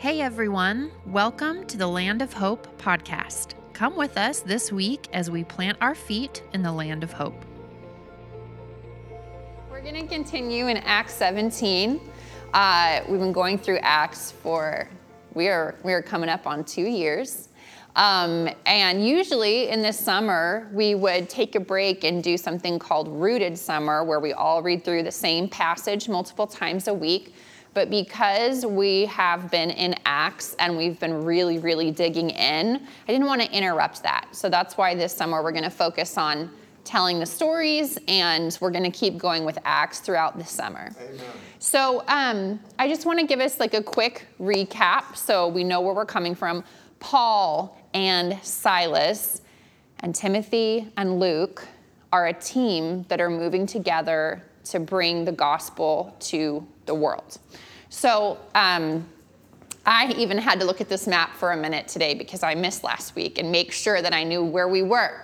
Hey everyone, welcome to the Land of Hope podcast. Come with us this week as we plant our feet in the land of hope. We're going to continue in Acts 17. Uh, we've been going through Acts for we are we are coming up on two years. Um, and usually in this summer, we would take a break and do something called Rooted Summer, where we all read through the same passage multiple times a week. But because we have been in Acts and we've been really, really digging in, I didn't want to interrupt that. So that's why this summer we're going to focus on telling the stories and we're going to keep going with Acts throughout the summer. Amen. So um, I just want to give us like a quick recap so we know where we're coming from. Paul and Silas and Timothy and Luke are a team that are moving together to bring the gospel to the world. So um, I even had to look at this map for a minute today because I missed last week and make sure that I knew where we were.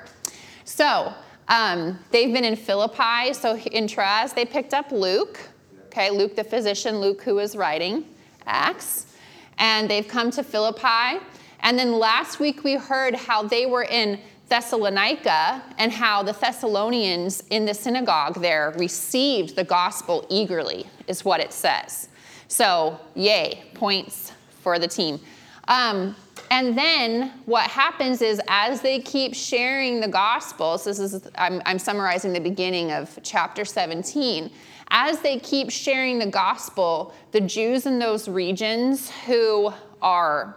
So um, they've been in Philippi. So in Troas, they picked up Luke. Okay, Luke the physician, Luke who was writing Acts. And they've come to Philippi. And then last week we heard how they were in Thessalonica and how the Thessalonians in the synagogue there received the gospel eagerly, is what it says. So, yay, points for the team. Um, and then what happens is as they keep sharing the gospels, this is, I'm, I'm summarizing the beginning of chapter 17. As they keep sharing the gospel, the Jews in those regions who are,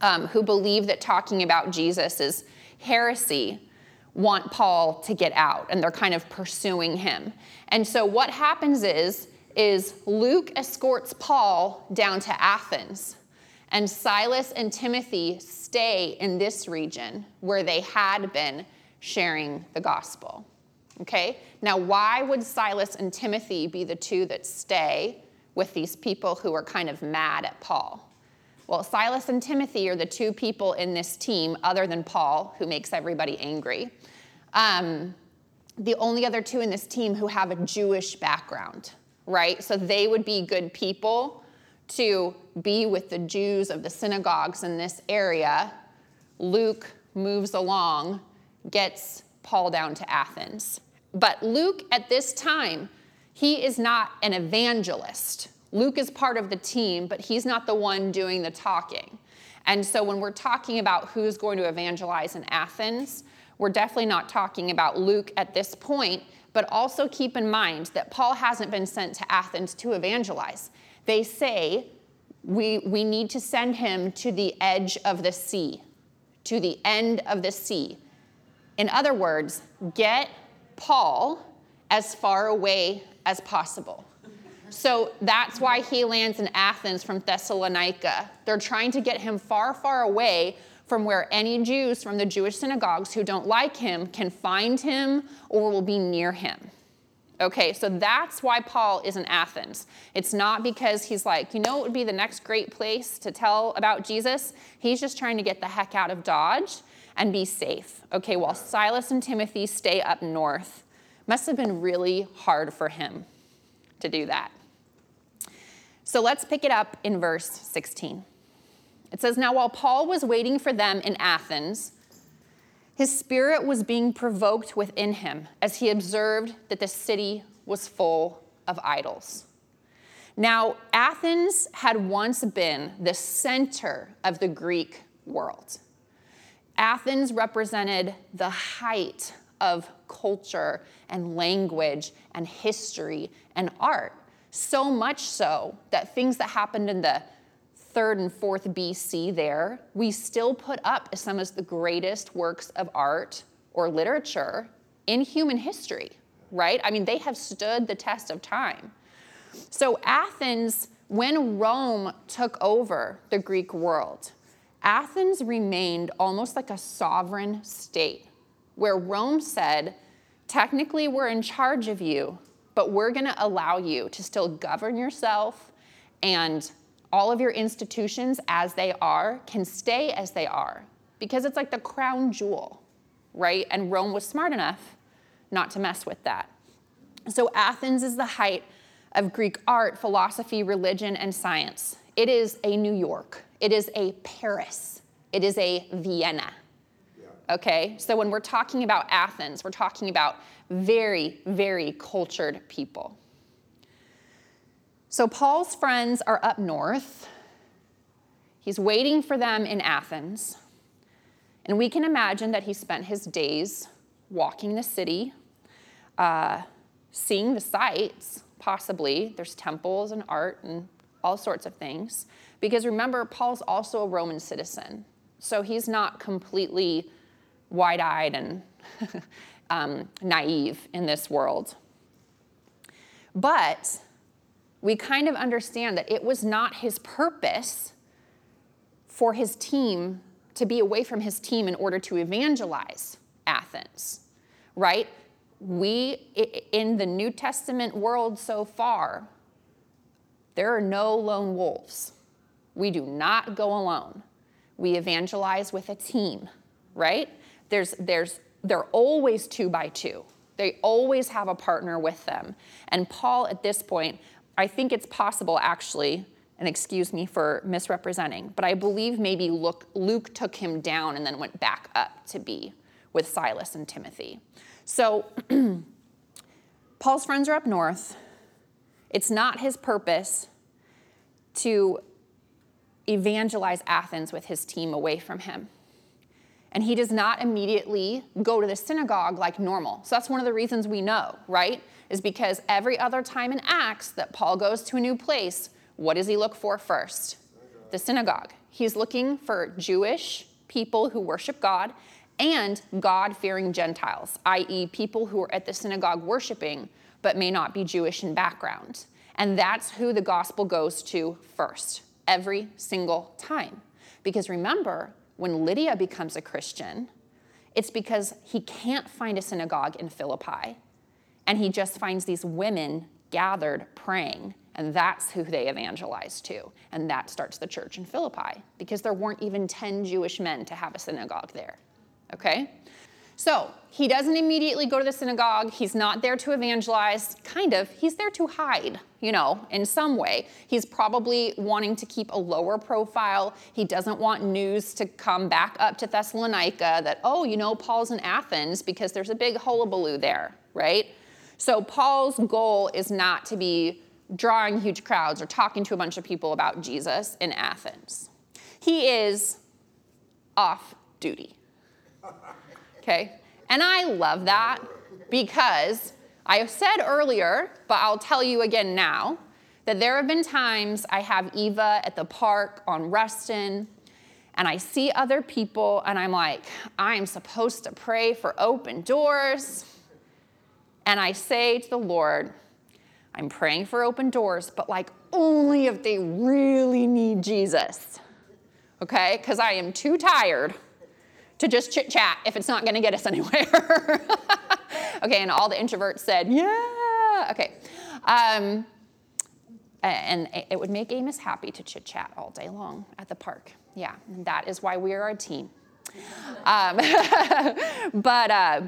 um, who believe that talking about Jesus is heresy, want Paul to get out and they're kind of pursuing him. And so what happens is is Luke escorts Paul down to Athens and Silas and Timothy stay in this region where they had been sharing the gospel. Okay? Now why would Silas and Timothy be the two that stay with these people who are kind of mad at Paul? Well, Silas and Timothy are the two people in this team, other than Paul, who makes everybody angry. Um, the only other two in this team who have a Jewish background, right? So they would be good people to be with the Jews of the synagogues in this area. Luke moves along, gets Paul down to Athens. But Luke, at this time, he is not an evangelist. Luke is part of the team, but he's not the one doing the talking. And so when we're talking about who's going to evangelize in Athens, we're definitely not talking about Luke at this point, but also keep in mind that Paul hasn't been sent to Athens to evangelize. They say we, we need to send him to the edge of the sea, to the end of the sea. In other words, get Paul as far away as possible. So that's why he lands in Athens from Thessalonica. They're trying to get him far, far away from where any Jews from the Jewish synagogues who don't like him can find him or will be near him. Okay, so that's why Paul is in Athens. It's not because he's like, you know, it would be the next great place to tell about Jesus. He's just trying to get the heck out of Dodge and be safe. Okay, while Silas and Timothy stay up north. Must have been really hard for him to do that. So let's pick it up in verse 16. It says, Now while Paul was waiting for them in Athens, his spirit was being provoked within him as he observed that the city was full of idols. Now, Athens had once been the center of the Greek world. Athens represented the height of culture and language and history and art. So much so that things that happened in the third and fourth BC there, we still put up some of the greatest works of art or literature in human history, right? I mean, they have stood the test of time. So, Athens, when Rome took over the Greek world, Athens remained almost like a sovereign state where Rome said, technically, we're in charge of you, but we're going to allow you to still govern yourself and all of your institutions as they are can stay as they are because it's like the crown jewel, right? And Rome was smart enough not to mess with that. So Athens is the height of Greek art, philosophy, religion, and science. it is a New York, it is a Paris, it is a Vienna. Okay, so when we're talking about Athens, we're talking about very, very cultured people. So Paul's friends are up north. He's waiting for them in Athens. And we can imagine that he spent his days walking the city, uh, seeing the sights, possibly. There's temples and art and all sorts of things. Because remember, Paul's also a Roman citizen. So he's not completely wide eyed and um, naive in this world. But we kind of understand that it was not his purpose for his team to be away from his team in order to evangelize Athens, right? We, in the New Testament world so far, there are no lone wolves. We do not go alone. We evangelize with a team, right? There's, there's, they're always two by two. They always have a partner with them. And Paul, at this point, I think it's possible actually, and excuse me for misrepresenting, but I believe maybe Luke, Luke took him down and then went back up to be with Silas and Timothy. So Paul's friends are up north. It's not his purpose to evangelize Athens with his team away from him and he does not immediately go to the synagogue like normal. So that's one of the reasons we know, right? Is because every other time in Acts that Paul goes to a new place, what does he look for first? The synagogue. He's looking for Jewish people who worship God and God fearing Gentiles, i.e., people who are at the synagogue worshiping but may not be Jewish in background. And that's who the gospel goes to first, every single time. Because remember, when Lydia becomes a Christian, it's because he can't find a synagogue in Philippi. And he just finds these women gathered praying. And that's who they evangelize to. And that starts the church in Philippi because there weren't even 10 Jewish men to have a synagogue there. Okay? So he doesn't immediately go to the synagogue. He's not there to evangelize, kind of. He's there to hide, you know, in some way. He's probably wanting to keep a lower profile. He doesn't want news to come back up to Thessalonica that, oh, you know, Paul's in Athens because there's a big hullabaloo there, right? So Paul's goal is not to be drawing huge crowds or talking to a bunch of people about Jesus in Athens. He is off duty. Okay? And I love that because I said earlier, but I'll tell you again now, that there have been times I have Eva at the park on Ruston and I see other people and I'm like, I'm supposed to pray for open doors. And I say to the Lord, I'm praying for open doors, but like only if they really need Jesus. Okay? Because I am too tired to just chit chat if it's not going to get us anywhere. okay, and all the introverts said, yeah. Okay. Um, and it would make Amos happy to chit chat all day long at the park. Yeah, and that is why we are a team. Um, but, uh,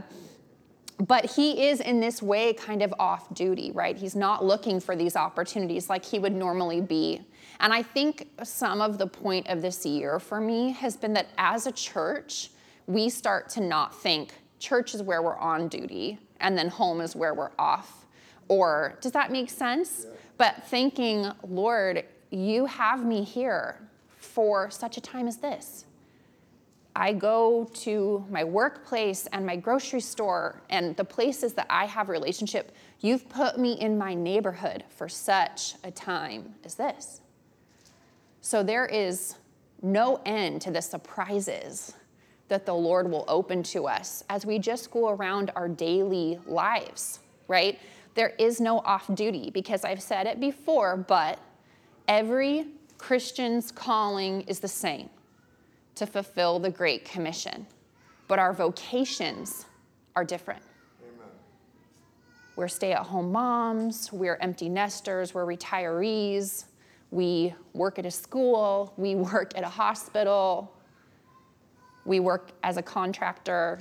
but he is in this way kind of off duty, right? He's not looking for these opportunities like he would normally be. And I think some of the point of this year for me has been that as a church, we start to not think church is where we're on duty and then home is where we're off. Or does that make sense? Yeah. But thinking, Lord, you have me here for such a time as this. I go to my workplace and my grocery store and the places that I have relationship. You've put me in my neighborhood for such a time as this. So there is no end to the surprises that the Lord will open to us as we just go around our daily lives, right? There is no off duty because I've said it before, but every Christian's calling is the same to fulfill the Great Commission. But our vocations are different. Amen. We're stay at home moms, we're empty nesters, we're retirees, we work at a school, we work at a hospital, we work as a contractor.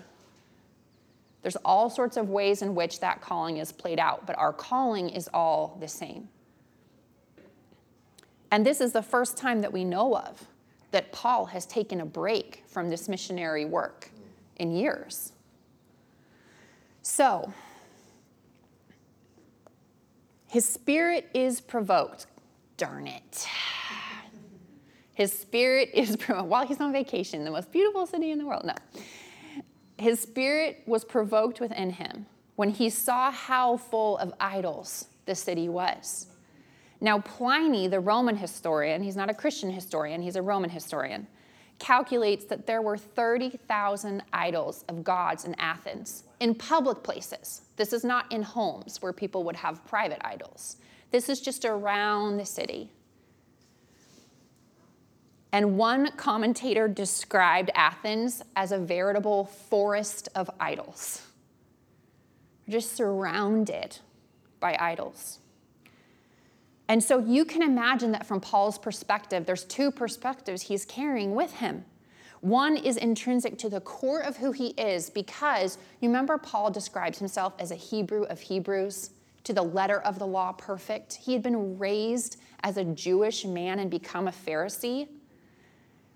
There's all sorts of ways in which that calling is played out, but our calling is all the same. And this is the first time that we know of that Paul has taken a break from this missionary work in years. So, his spirit is provoked. Darn it. His spirit is provoked. While he's on vacation, the most beautiful city in the world. No. His spirit was provoked within him when he saw how full of idols the city was. Now, Pliny, the Roman historian, he's not a Christian historian, he's a Roman historian, calculates that there were 30,000 idols of gods in Athens in public places. This is not in homes where people would have private idols. This is just around the city. And one commentator described Athens as a veritable forest of idols, just surrounded by idols. And so you can imagine that from Paul's perspective, there's two perspectives he's carrying with him. One is intrinsic to the core of who he is because you remember Paul describes himself as a Hebrew of Hebrews, to the letter of the law perfect. He had been raised as a Jewish man and become a Pharisee.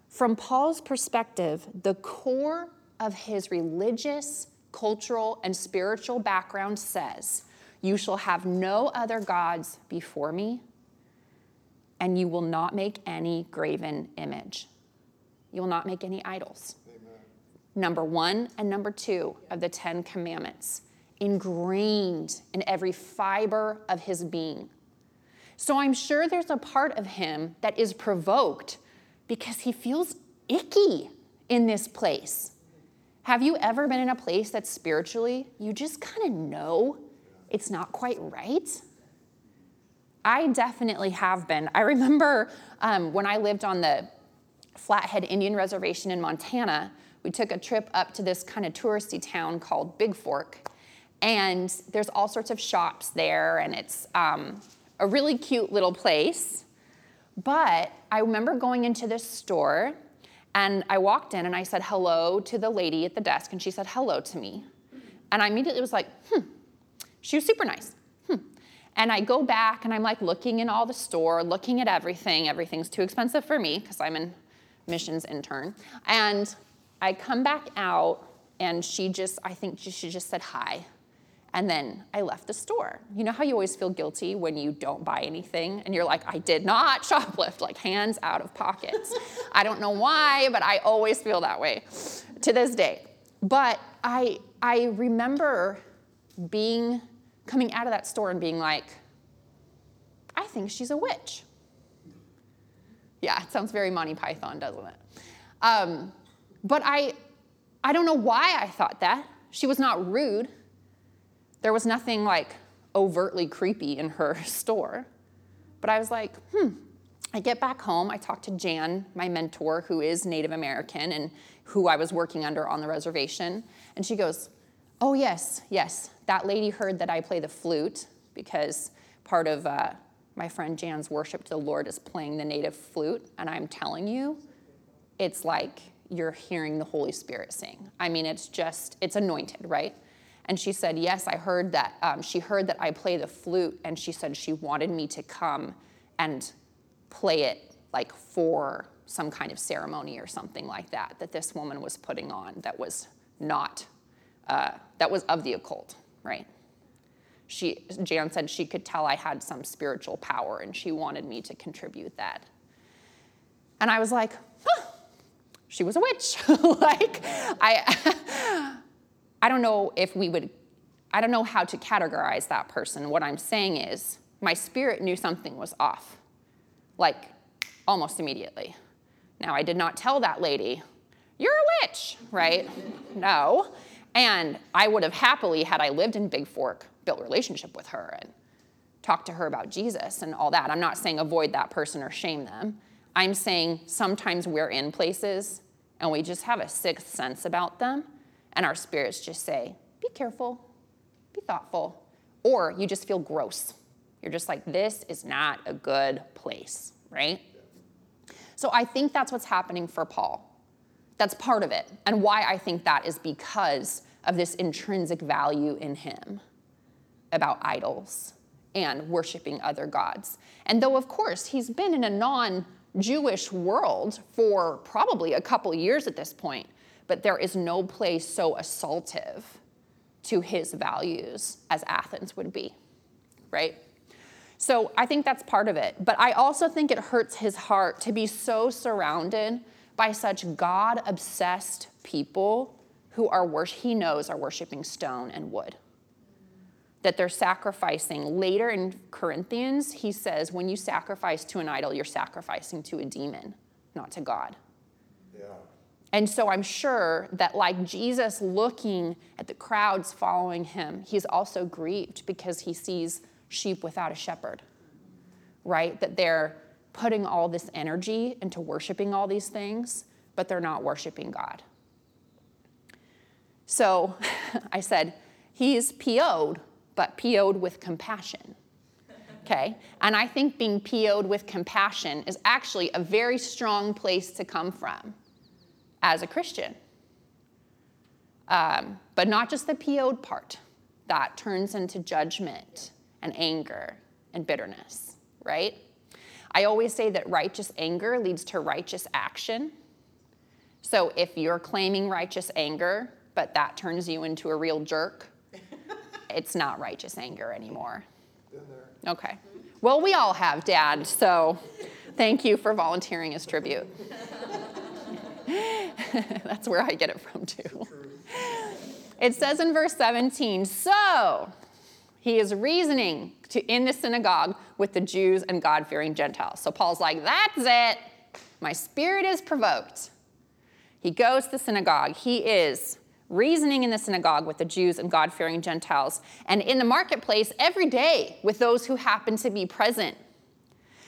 From Paul's perspective, the core of his religious, cultural, and spiritual background says, You shall have no other gods before me, and you will not make any graven image. You will not make any idols. Amen. Number one and number two of the Ten Commandments, ingrained in every fiber of his being. So I'm sure there's a part of him that is provoked because he feels icky in this place. Have you ever been in a place that spiritually you just kind of know it's not quite right? I definitely have been. I remember um, when I lived on the Flathead Indian Reservation in Montana, we took a trip up to this kind of touristy town called Big Fork. And there's all sorts of shops there, and it's um, a really cute little place. But I remember going into this store, and I walked in and I said hello to the lady at the desk, and she said hello to me. And I immediately was like, hmm, she was super nice. Hmm. And I go back and I'm like looking in all the store, looking at everything. Everything's too expensive for me because I'm an missions intern. And I come back out, and she just, I think she just said hi. And then I left the store. You know how you always feel guilty when you don't buy anything and you're like, I did not shoplift, like hands out of pockets. I don't know why, but I always feel that way to this day. But I, I remember being, coming out of that store and being like, I think she's a witch. Yeah, it sounds very Monty Python, doesn't it? Um, but I, I don't know why I thought that. She was not rude. There was nothing like overtly creepy in her store. But I was like, hmm. I get back home, I talk to Jan, my mentor, who is Native American and who I was working under on the reservation. And she goes, Oh, yes, yes, that lady heard that I play the flute because part of uh, my friend Jan's worship to the Lord is playing the native flute, and I'm telling you, it's like you're hearing the Holy Spirit sing. I mean, it's just, it's anointed, right? And she said, Yes, I heard that. Um, she heard that I play the flute, and she said she wanted me to come and play it like for some kind of ceremony or something like that, that this woman was putting on that was not, uh, that was of the occult, right? she, Jan said she could tell I had some spiritual power and she wanted me to contribute that. And I was like, huh, she was a witch. like, I, I don't know if we would, I don't know how to categorize that person. What I'm saying is, my spirit knew something was off, like almost immediately. Now, I did not tell that lady, you're a witch, right? no. And I would have happily, had I lived in Big Fork, built relationship with her and talked to her about Jesus and all that. I'm not saying avoid that person or shame them. I'm saying sometimes we're in places and we just have a sixth sense about them, and our spirits just say, be careful, be thoughtful, or you just feel gross. You're just like, this is not a good place, right? So I think that's what's happening for Paul. That's part of it. And why I think that is because of this intrinsic value in him about idols and worshiping other gods. And though, of course, he's been in a non Jewish world for probably a couple years at this point, but there is no place so assaultive to his values as Athens would be, right? So I think that's part of it. But I also think it hurts his heart to be so surrounded by such God obsessed people who are, he knows are worshiping stone and wood that they're sacrificing. Later in Corinthians, he says, when you sacrifice to an idol, you're sacrificing to a demon, not to God. Yeah. And so I'm sure that, like Jesus looking at the crowds following him, he's also grieved because he sees sheep without a shepherd, right? That they're putting all this energy into worshiping all these things, but they're not worshiping God. So I said, he's PO'd but PO'd with compassion. Okay? And I think being PO'd with compassion is actually a very strong place to come from as a Christian. Um, but not just the PO'd part, that turns into judgment and anger and bitterness, right? I always say that righteous anger leads to righteous action. So if you're claiming righteous anger, but that turns you into a real jerk, it's not righteous anger anymore. Okay. Well, we all have, Dad, so thank you for volunteering as tribute. That's where I get it from, too. It says in verse 17, so he is reasoning to, in the synagogue with the Jews and God fearing Gentiles. So Paul's like, that's it. My spirit is provoked. He goes to the synagogue. He is reasoning in the synagogue with the Jews and God fearing Gentiles, and in the marketplace every day with those who happen to be present.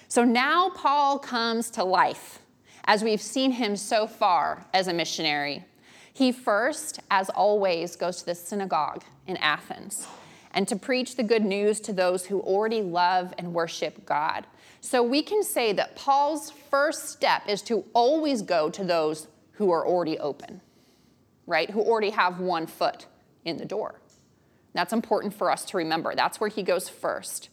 So now Paul comes to life as we've seen him so far as a missionary. He first, as always, goes to the synagogue in Athens and to preach the good news to those who already love and worship God. So we can say that Paul's first step is to always go to those who are already open right, who already have one foot in the door. That's important for us to remember. That's where he goes first.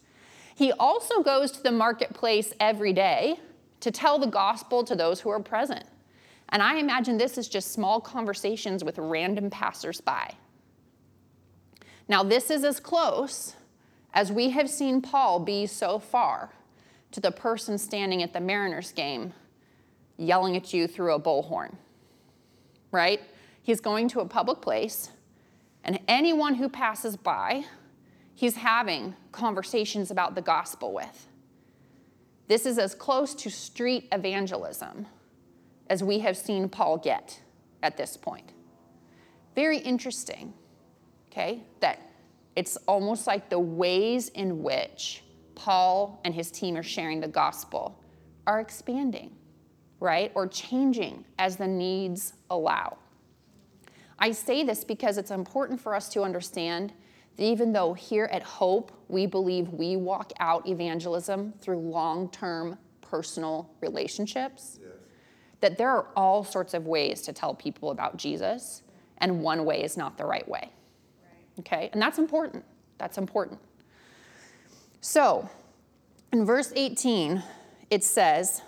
He also goes to the marketplace every day to tell the gospel to those who are present. And I imagine this is just small conversations with random passersby. Now, this is as close as we have seen Paul be so far to the person standing at the Mariners game yelling at you through a bullhorn, right? He's going to a public place, and anyone who passes by, he's having conversations about the gospel with. This is as close to street evangelism as we have seen Paul get at this point. Very interesting, okay, that it's almost like the ways in which Paul and his team are sharing the gospel are expanding, right, or changing as the needs allow. I say this because it's important for us to understand that even though here at Hope we believe we walk out evangelism through long term personal relationships, yes. that there are all sorts of ways to tell people about Jesus, and one way is not the right way. Okay? And that's important. That's important. So, in verse 18, it says,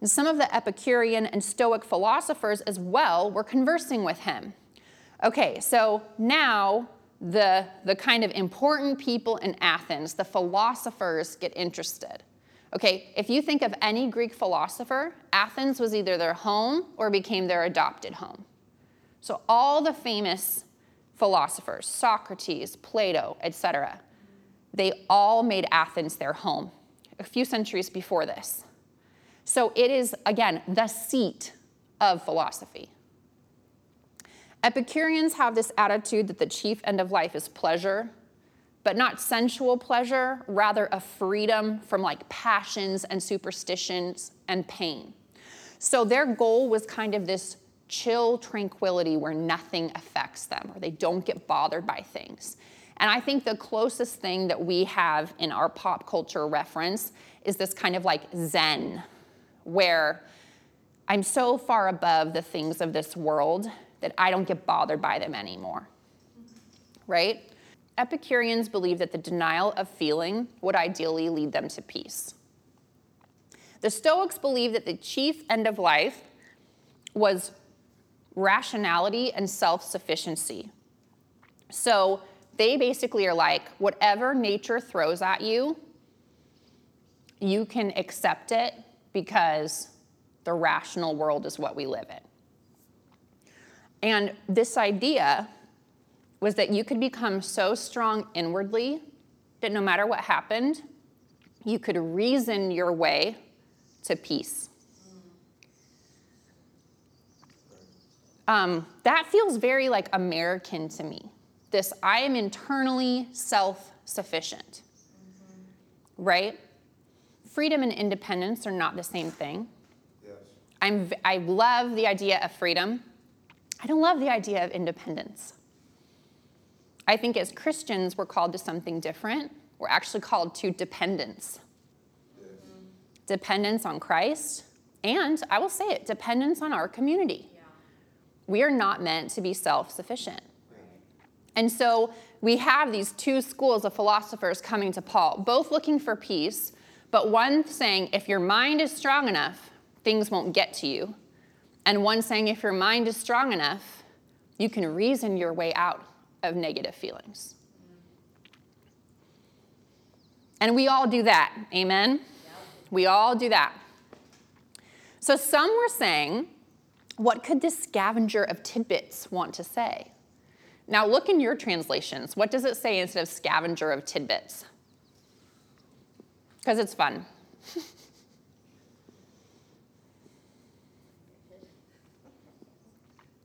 and some of the Epicurean and Stoic philosophers as well were conversing with him. Okay, so now the, the kind of important people in Athens, the philosophers, get interested. Okay, if you think of any Greek philosopher, Athens was either their home or became their adopted home. So all the famous philosophers, Socrates, Plato, etc., they all made Athens their home a few centuries before this. So it is, again, the seat of philosophy. Epicureans have this attitude that the chief end of life is pleasure, but not sensual pleasure, rather a freedom from like passions and superstitions and pain. So their goal was kind of this chill tranquility where nothing affects them or they don't get bothered by things. And I think the closest thing that we have in our pop culture reference is this kind of like Zen, where I'm so far above the things of this world that I don't get bothered by them anymore. Right? Epicureans believe that the denial of feeling would ideally lead them to peace. The Stoics believe that the chief end of life was rationality and self sufficiency. So they basically are like, whatever nature throws at you, you can accept it because the rational world is what we live in. And this idea was that you could become so strong inwardly that no matter what happened, you could reason your way to peace. Um, that feels very like American to me. This I am internally self sufficient, mm-hmm. right? Freedom and independence are not the same thing. Yes. I'm, I love the idea of freedom. I don't love the idea of independence. I think as Christians, we're called to something different. We're actually called to dependence dependence on Christ, and I will say it, dependence on our community. We are not meant to be self sufficient. And so we have these two schools of philosophers coming to Paul, both looking for peace, but one saying, if your mind is strong enough, things won't get to you. And one saying, if your mind is strong enough, you can reason your way out of negative feelings. And we all do that. Amen? We all do that. So some were saying, what could this scavenger of tidbits want to say? Now look in your translations. What does it say instead of scavenger of tidbits? Because it's fun.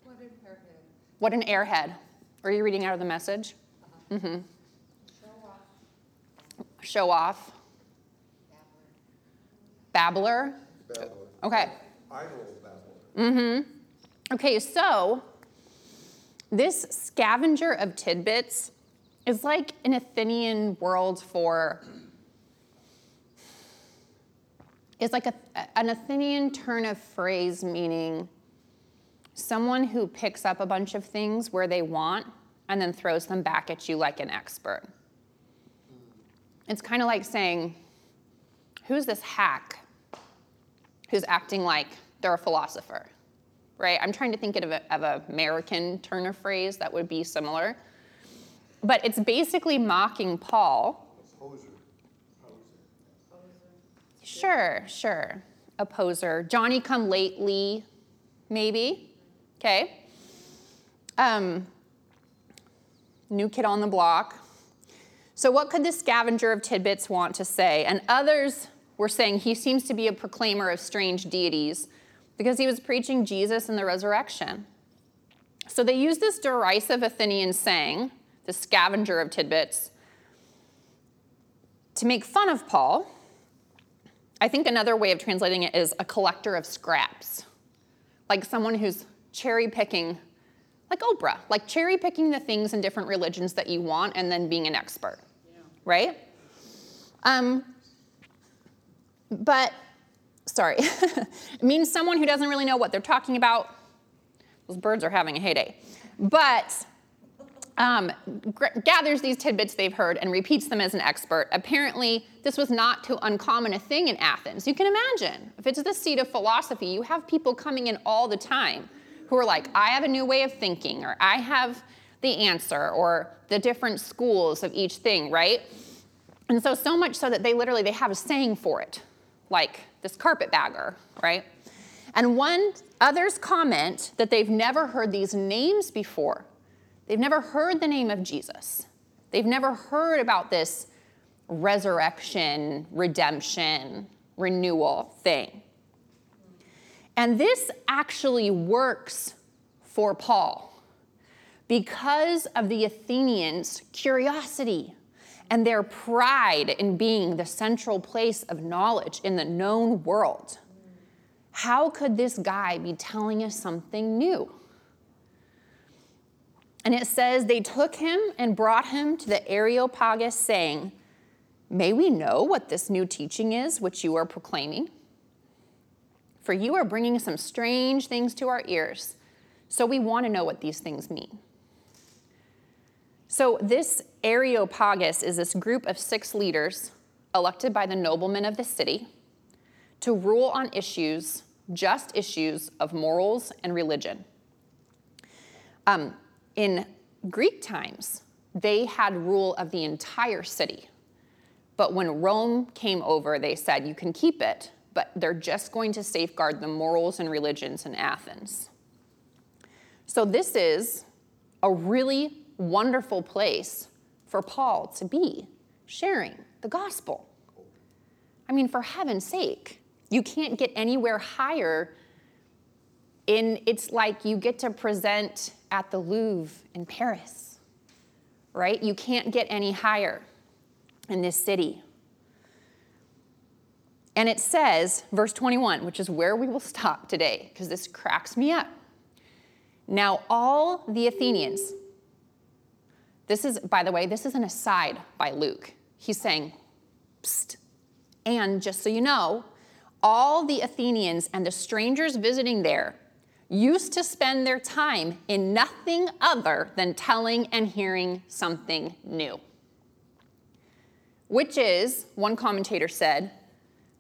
what an airhead. What an airhead. Are you reading out of the message? Uh-huh. Mm-hmm. Show off. Show off. Babbler. Babbler. Okay. Idle babbler. Mm-hmm. Okay, so this scavenger of tidbits is like an Athenian world for is like a, an Athenian turn of phrase meaning someone who picks up a bunch of things where they want and then throws them back at you like an expert. It's kind of like saying, Who's this hack who's acting like they're a philosopher? Right? I'm trying to think of, a, of an American turn of phrase that would be similar. But it's basically mocking Paul. Sure, sure. A poser. Johnny come lately, maybe. Okay. Um, new kid on the block. So, what could the scavenger of tidbits want to say? And others were saying he seems to be a proclaimer of strange deities because he was preaching Jesus and the resurrection. So, they used this derisive Athenian saying, the scavenger of tidbits, to make fun of Paul. I think another way of translating it is a collector of scraps, like someone who's cherry picking like Oprah, like cherry picking the things in different religions that you want and then being an expert, yeah. right? Um, but, sorry, it means someone who doesn't really know what they're talking about. Those birds are having a heyday. But um, gathers these tidbits they've heard and repeats them as an expert. Apparently, this was not too uncommon a thing in Athens. You can imagine, if it's the seat of philosophy, you have people coming in all the time who are like, I have a new way of thinking, or I have the answer, or the different schools of each thing, right? And so, so much so that they literally, they have a saying for it, like this carpetbagger, right? And one, others comment that they've never heard these names before. They've never heard the name of Jesus. They've never heard about this resurrection, redemption, renewal thing. And this actually works for Paul because of the Athenians' curiosity and their pride in being the central place of knowledge in the known world. How could this guy be telling us something new? And it says, They took him and brought him to the Areopagus, saying, May we know what this new teaching is which you are proclaiming? for you are bringing some strange things to our ears, so we want to know what these things mean. So, this Areopagus is this group of six leaders elected by the noblemen of the city to rule on issues, just issues of morals and religion. Um, in Greek times, they had rule of the entire city. But when Rome came over, they said, you can keep it, but they're just going to safeguard the morals and religions in Athens. So, this is a really wonderful place for Paul to be sharing the gospel. I mean, for heaven's sake, you can't get anywhere higher in it's like you get to present at the Louvre in Paris, right? You can't get any higher in this city. And it says, verse 21, which is where we will stop today, because this cracks me up. Now, all the Athenians, this is, by the way, this is an aside by Luke. He's saying, Psst. And just so you know, all the Athenians and the strangers visiting there used to spend their time in nothing other than telling and hearing something new. Which is, one commentator said,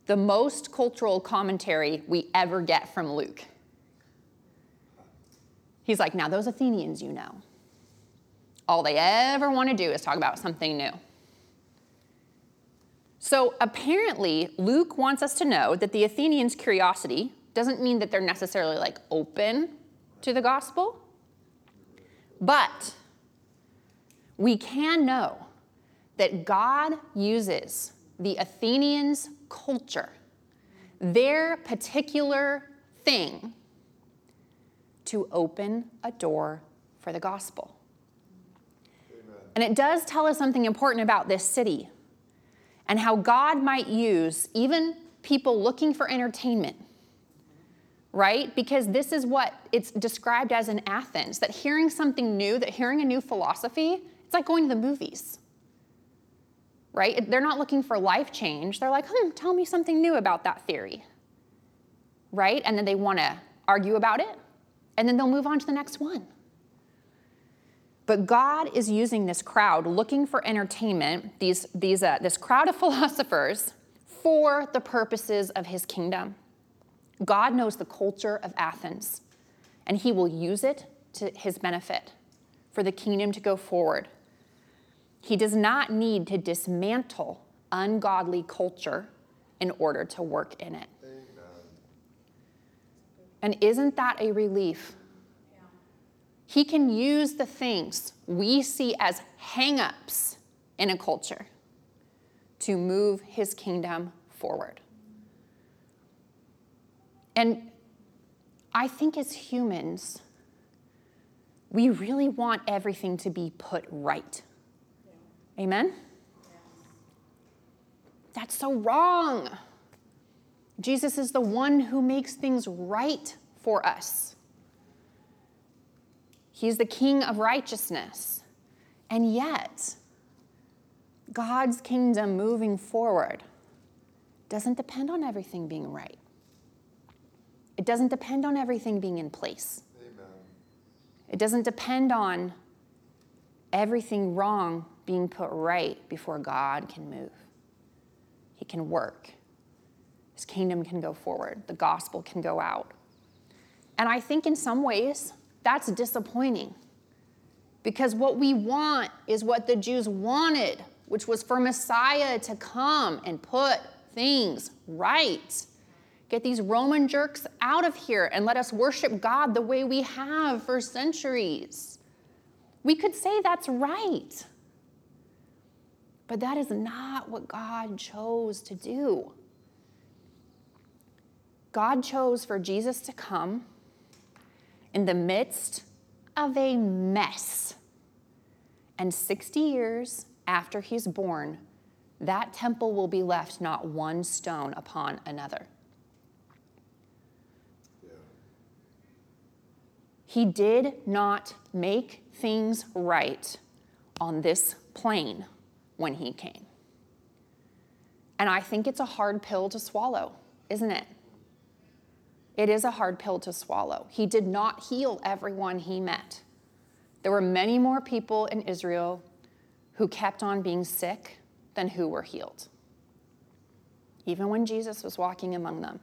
the most cultural commentary we ever get from Luke. He's like, now those Athenians you know, all they ever want to do is talk about something new. So apparently, Luke wants us to know that the Athenians' curiosity doesn't mean that they're necessarily like open to the gospel, but we can know that God uses the Athenians' culture, their particular thing, to open a door for the gospel. And it does tell us something important about this city and how God might use even people looking for entertainment right? Because this is what it's described as in Athens that hearing something new, that hearing a new philosophy, it's like going to the movies, right? They're not looking for life change. They're like, hmm, tell me something new about that theory, right? And then they want to argue about it, and then they'll move on to the next one. But God is using this crowd looking for entertainment, these, these, uh, this crowd of philosophers, for the purposes of his kingdom. God knows the culture of Athens, and he will use it to his benefit for the kingdom to go forward. He does not need to dismantle ungodly culture in order to work in it. Amen. And isn't that a relief? Yeah. He can use the things we see as hangups in a culture to move his kingdom forward. And I think as humans, we really want everything to be put right. Yeah. Amen? That's so wrong. Jesus is the one who makes things right for us. He's the king of righteousness. And yet, God's kingdom moving forward doesn't depend on everything being right. It doesn't depend on everything being in place. Amen. It doesn't depend on everything wrong being put right before God can move. He can work. His kingdom can go forward. The gospel can go out. And I think in some ways that's disappointing because what we want is what the Jews wanted, which was for Messiah to come and put things right. Get these Roman jerks out of here and let us worship God the way we have for centuries. We could say that's right. But that is not what God chose to do. God chose for Jesus to come in the midst of a mess. And 60 years after he's born, that temple will be left not one stone upon another. He did not make things right on this plane when he came. And I think it's a hard pill to swallow, isn't it? It is a hard pill to swallow. He did not heal everyone he met. there were many more people in Israel who kept on being sick than who were healed, even when Jesus was walking among them.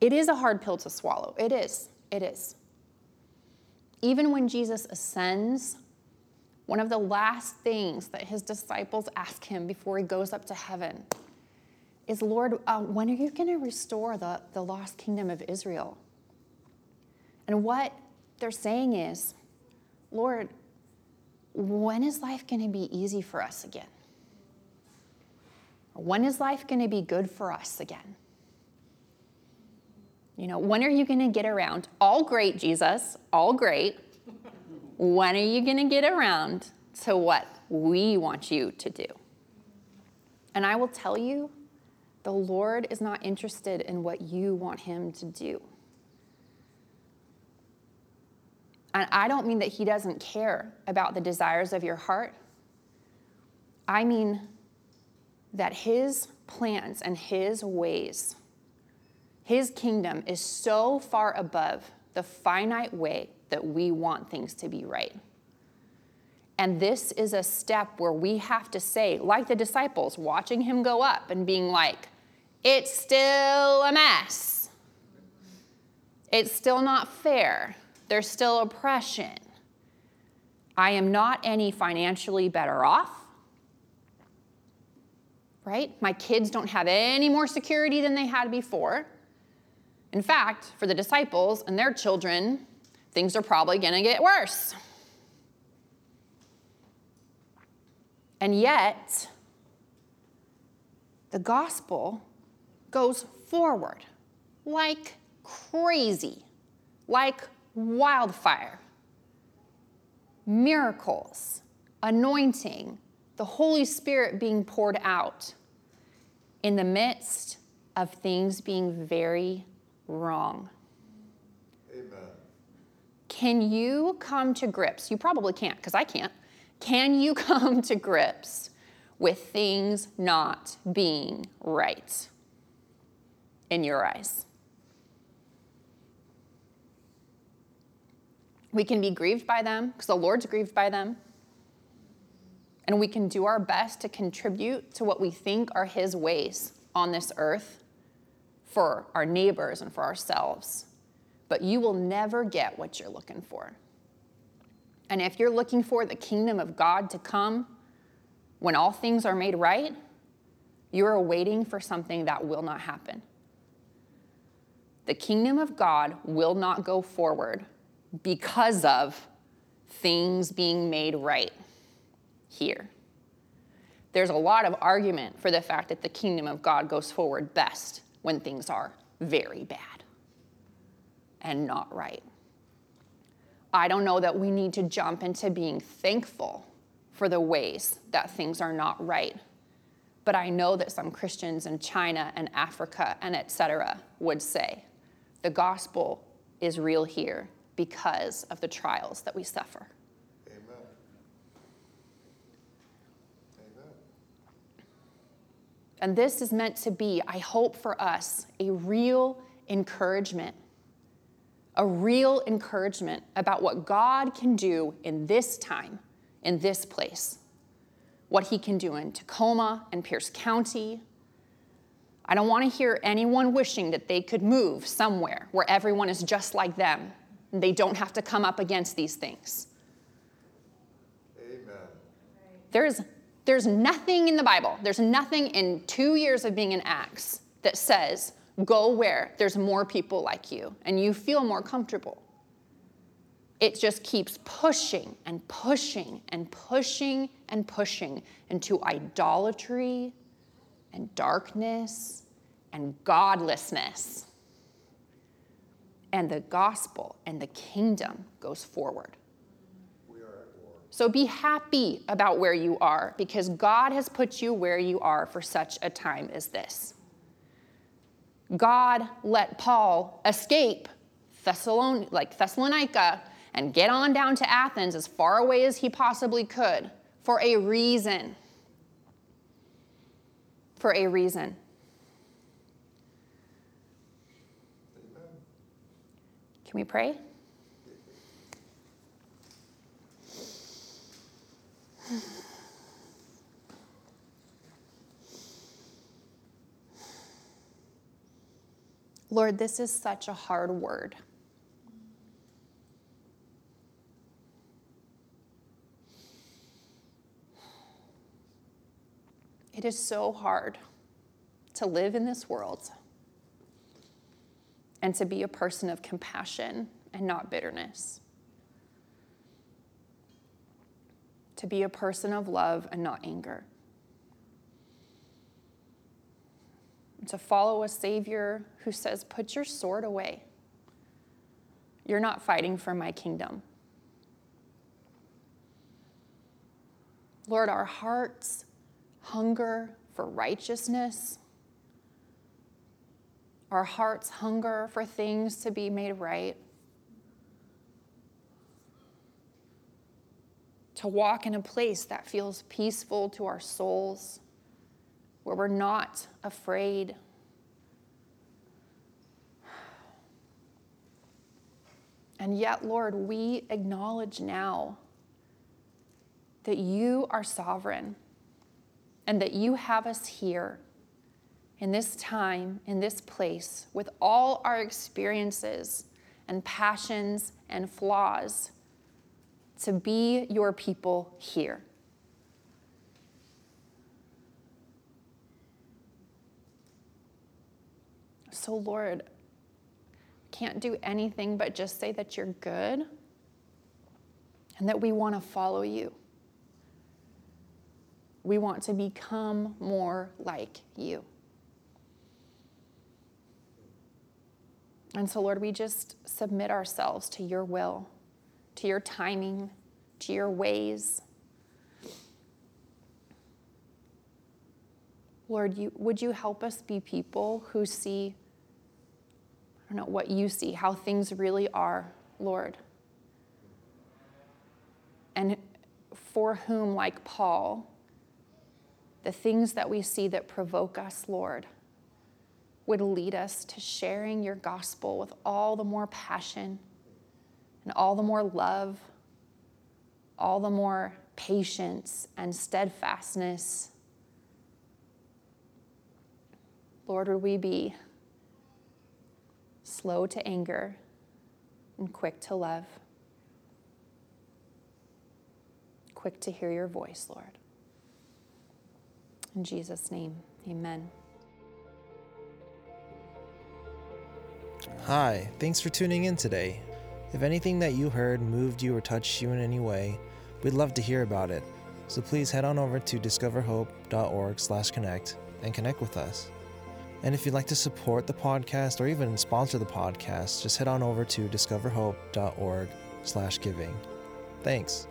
It is a hard pill to swallow. It is. It is. Even when Jesus ascends, one of the last things that his disciples ask him before he goes up to heaven is Lord, uh, when are you going to restore the, the lost kingdom of Israel? And what they're saying is, Lord, when is life going to be easy for us again? When is life going to be good for us again? You know, when are you going to get around? All great, Jesus, all great. When are you going to get around to what we want you to do? And I will tell you, the Lord is not interested in what you want him to do. And I don't mean that he doesn't care about the desires of your heart. I mean that his plans and his ways, his kingdom is so far above the finite way that we want things to be right. And this is a step where we have to say, like the disciples, watching him go up and being like, it's still a mess. It's still not fair. There's still oppression. I am not any financially better off. Right? My kids don't have any more security than they had before. In fact, for the disciples and their children, things are probably going to get worse. And yet, the gospel goes forward like crazy, like wildfire. Miracles, anointing, the Holy Spirit being poured out in the midst of things being very wrong. Can you come to grips? You probably can't, because I can't. Can you come to grips with things not being right? in your eyes. We can be grieved by them because the Lord's grieved by them. And we can do our best to contribute to what we think are His ways on this earth for our neighbors and for ourselves. But you will never get what you're looking for. And if you're looking for the kingdom of God to come when all things are made right, you are waiting for something that will not happen the kingdom of God will not go forward because of things being made right here. There's a lot of argument for the fact that the kingdom of God goes forward best when things are very bad and not right. I don't know that we need to jump into being thankful for the ways that things are not right. But I know that some Christians in China and Africa and etc. would say, the gospel is real here because of the trials that we suffer. Amen. Amen. And this is meant to be, I hope for us, a real encouragement. A real encouragement about what God can do in this time, in this place. What He can do in Tacoma and Pierce County, I don't want to hear anyone wishing that they could move somewhere where everyone is just like them and they don't have to come up against these things. Amen. There's, there's nothing in the Bible, there's nothing in two years of being in Acts that says, go where there's more people like you and you feel more comfortable. It just keeps pushing and pushing and pushing and pushing into idolatry and darkness and godlessness. And the gospel and the kingdom goes forward. So be happy about where you are because God has put you where you are for such a time as this. God let Paul escape Thessalon- like Thessalonica and get on down to Athens as far away as he possibly could for a reason for a reason. Can we pray? Lord, this is such a hard word. It is so hard to live in this world and to be a person of compassion and not bitterness. To be a person of love and not anger. To follow a Savior who says, Put your sword away. You're not fighting for my kingdom. Lord, our hearts hunger for righteousness, our hearts hunger for things to be made right, to walk in a place that feels peaceful to our souls, where we're not afraid. And yet, Lord, we acknowledge now that you are sovereign and that you have us here in this time, in this place, with all our experiences and passions and flaws, to be your people here. So, Lord, can't do anything but just say that you're good and that we want to follow you. We want to become more like you. And so, Lord, we just submit ourselves to your will, to your timing, to your ways. Lord, you, would you help us be people who see, I don't know, what you see, how things really are, Lord? And for whom, like Paul, the things that we see that provoke us, Lord, would lead us to sharing your gospel with all the more passion and all the more love, all the more patience and steadfastness. Lord, would we be slow to anger and quick to love, quick to hear your voice, Lord. In Jesus' name, amen. Hi, thanks for tuning in today. If anything that you heard moved you or touched you in any way, we'd love to hear about it. So please head on over to discoverhope.org/connect and connect with us. And if you'd like to support the podcast or even sponsor the podcast, just head on over to discoverhope.org/giving. Thanks.